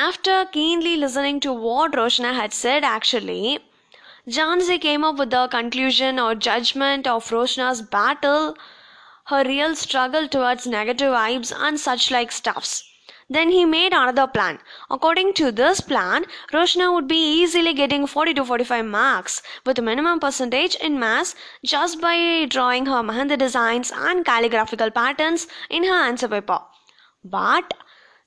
After keenly listening to what Roshna had said, actually, Jhansi came up with the conclusion or judgment of Roshna's battle, her real struggle towards negative vibes and such like stuffs. Then he made another plan. According to this plan, Roshna would be easily getting 40 to 45 marks with minimum percentage in maths just by drawing her Mehendi designs and calligraphical patterns in her answer paper. But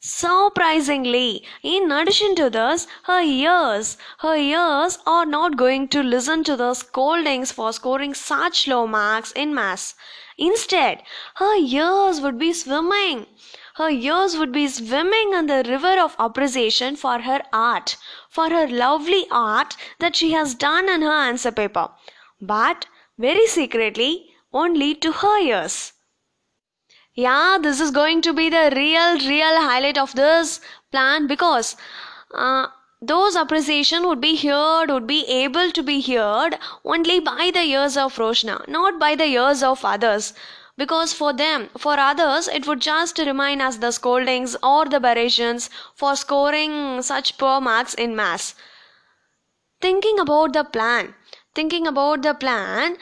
surprisingly, in addition to this, her ears, her ears are not going to listen to the scoldings for scoring such low marks in maths. Instead, her ears would be swimming her ears would be swimming in the river of appreciation for her art, for her lovely art that she has done in her answer paper, but very secretly only to her ears. Yeah, this is going to be the real, real highlight of this plan because uh, those appreciation would be heard, would be able to be heard only by the ears of Roshna, not by the ears of others because for them, for others, it would just remain as the scoldings or the berations for scoring such poor marks in maths. Thinking about the plan, thinking about the plan,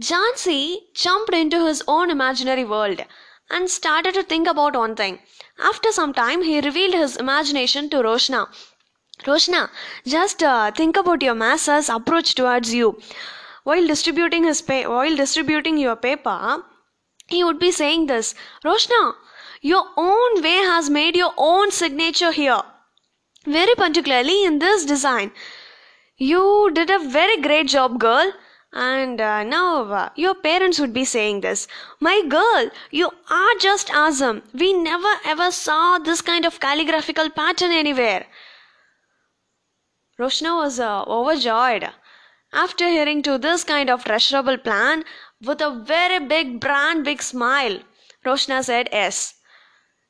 Jhansi jumped into his own imaginary world and started to think about one thing. After some time, he revealed his imagination to Roshna. Roshna, just uh, think about your master's approach towards you. While distributing his while distributing your paper, he would be saying this Roshna, your own way has made your own signature here. Very particularly in this design. You did a very great job, girl. And uh, now uh, your parents would be saying this My girl, you are just awesome. We never ever saw this kind of calligraphical pattern anywhere. Roshna was uh, overjoyed. After hearing to this kind of treasurable plan, with a very big, brand big smile, Roshna said yes.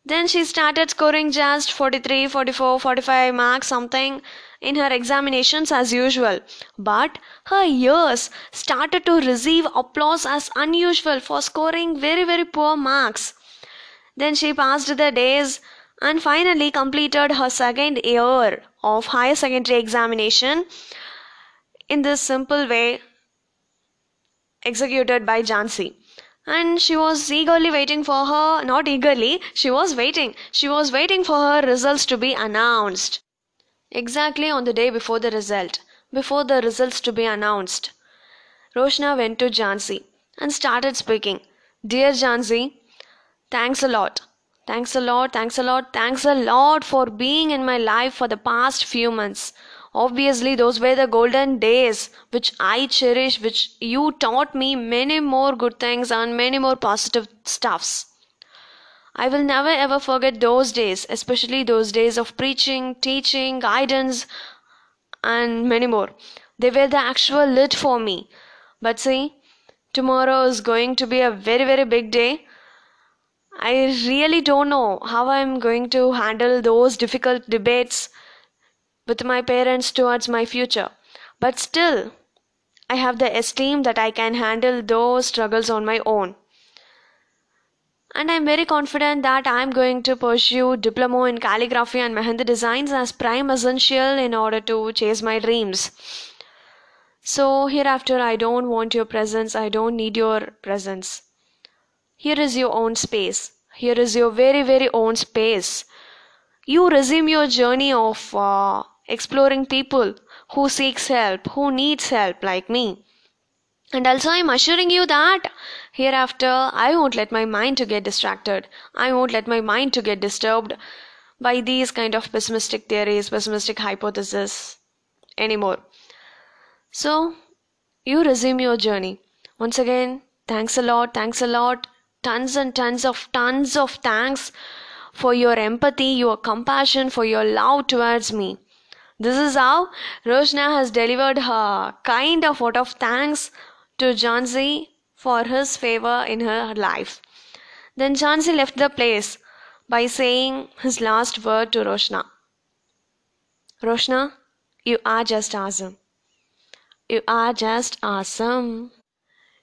Then she started scoring just 43, 44, 45 marks something in her examinations as usual. But her years started to receive applause as unusual for scoring very, very poor marks. Then she passed the days and finally completed her second year of higher secondary examination in this simple way executed by Jhansi And she was eagerly waiting for her, not eagerly, she was waiting. She was waiting for her results to be announced. Exactly on the day before the result, before the results to be announced, Roshna went to Jhansi and started speaking. Dear Jhansi, thanks a lot. Thanks a lot, thanks a lot, thanks a lot for being in my life for the past few months. Obviously, those were the golden days which I cherish, which you taught me many more good things and many more positive stuffs. I will never ever forget those days, especially those days of preaching, teaching, guidance, and many more. They were the actual lit for me. But see, tomorrow is going to be a very, very big day. I really don't know how I'm going to handle those difficult debates with my parents towards my future. But still, I have the esteem that I can handle those struggles on my own. And I'm very confident that I'm going to pursue diploma in calligraphy and mehendi designs as prime essential in order to chase my dreams. So hereafter, I don't want your presence. I don't need your presence. Here is your own space. Here is your very, very own space. You resume your journey of uh, exploring people who seeks help, who needs help like me. And also I'm assuring you that hereafter I won't let my mind to get distracted. I won't let my mind to get disturbed by these kind of pessimistic theories, pessimistic hypotheses anymore. So you resume your journey. Once again, thanks a lot, thanks a lot. Tons and tons of tons of thanks for your empathy, your compassion, for your love towards me. This is how Roshna has delivered her kind of vote of thanks to Jhansi for his favor in her life. Then Jhansi left the place by saying his last word to Roshna. Roshna, you are just awesome. You are just awesome.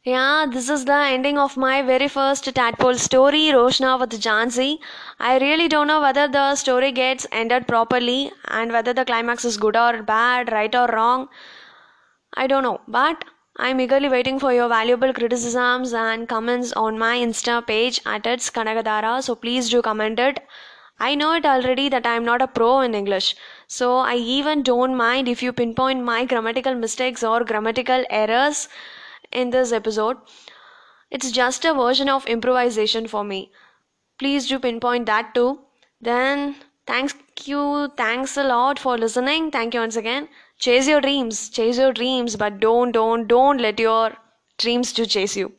Yeah, this is the ending of my very first tadpole story, Roshna with Jhansi. I really don't know whether the story gets ended properly and whether the climax is good or bad, right or wrong. I don't know, but I'm eagerly waiting for your valuable criticisms and comments on my Insta page at its Kanagadara. So please do comment it. I know it already that I'm not a pro in English, so I even don't mind if you pinpoint my grammatical mistakes or grammatical errors in this episode. It's just a version of improvisation for me. Please do pinpoint that too. Then, you, thanks a lot for listening. Thank you once again. Chase your dreams, chase your dreams, but don't, don't, don't let your dreams to chase you.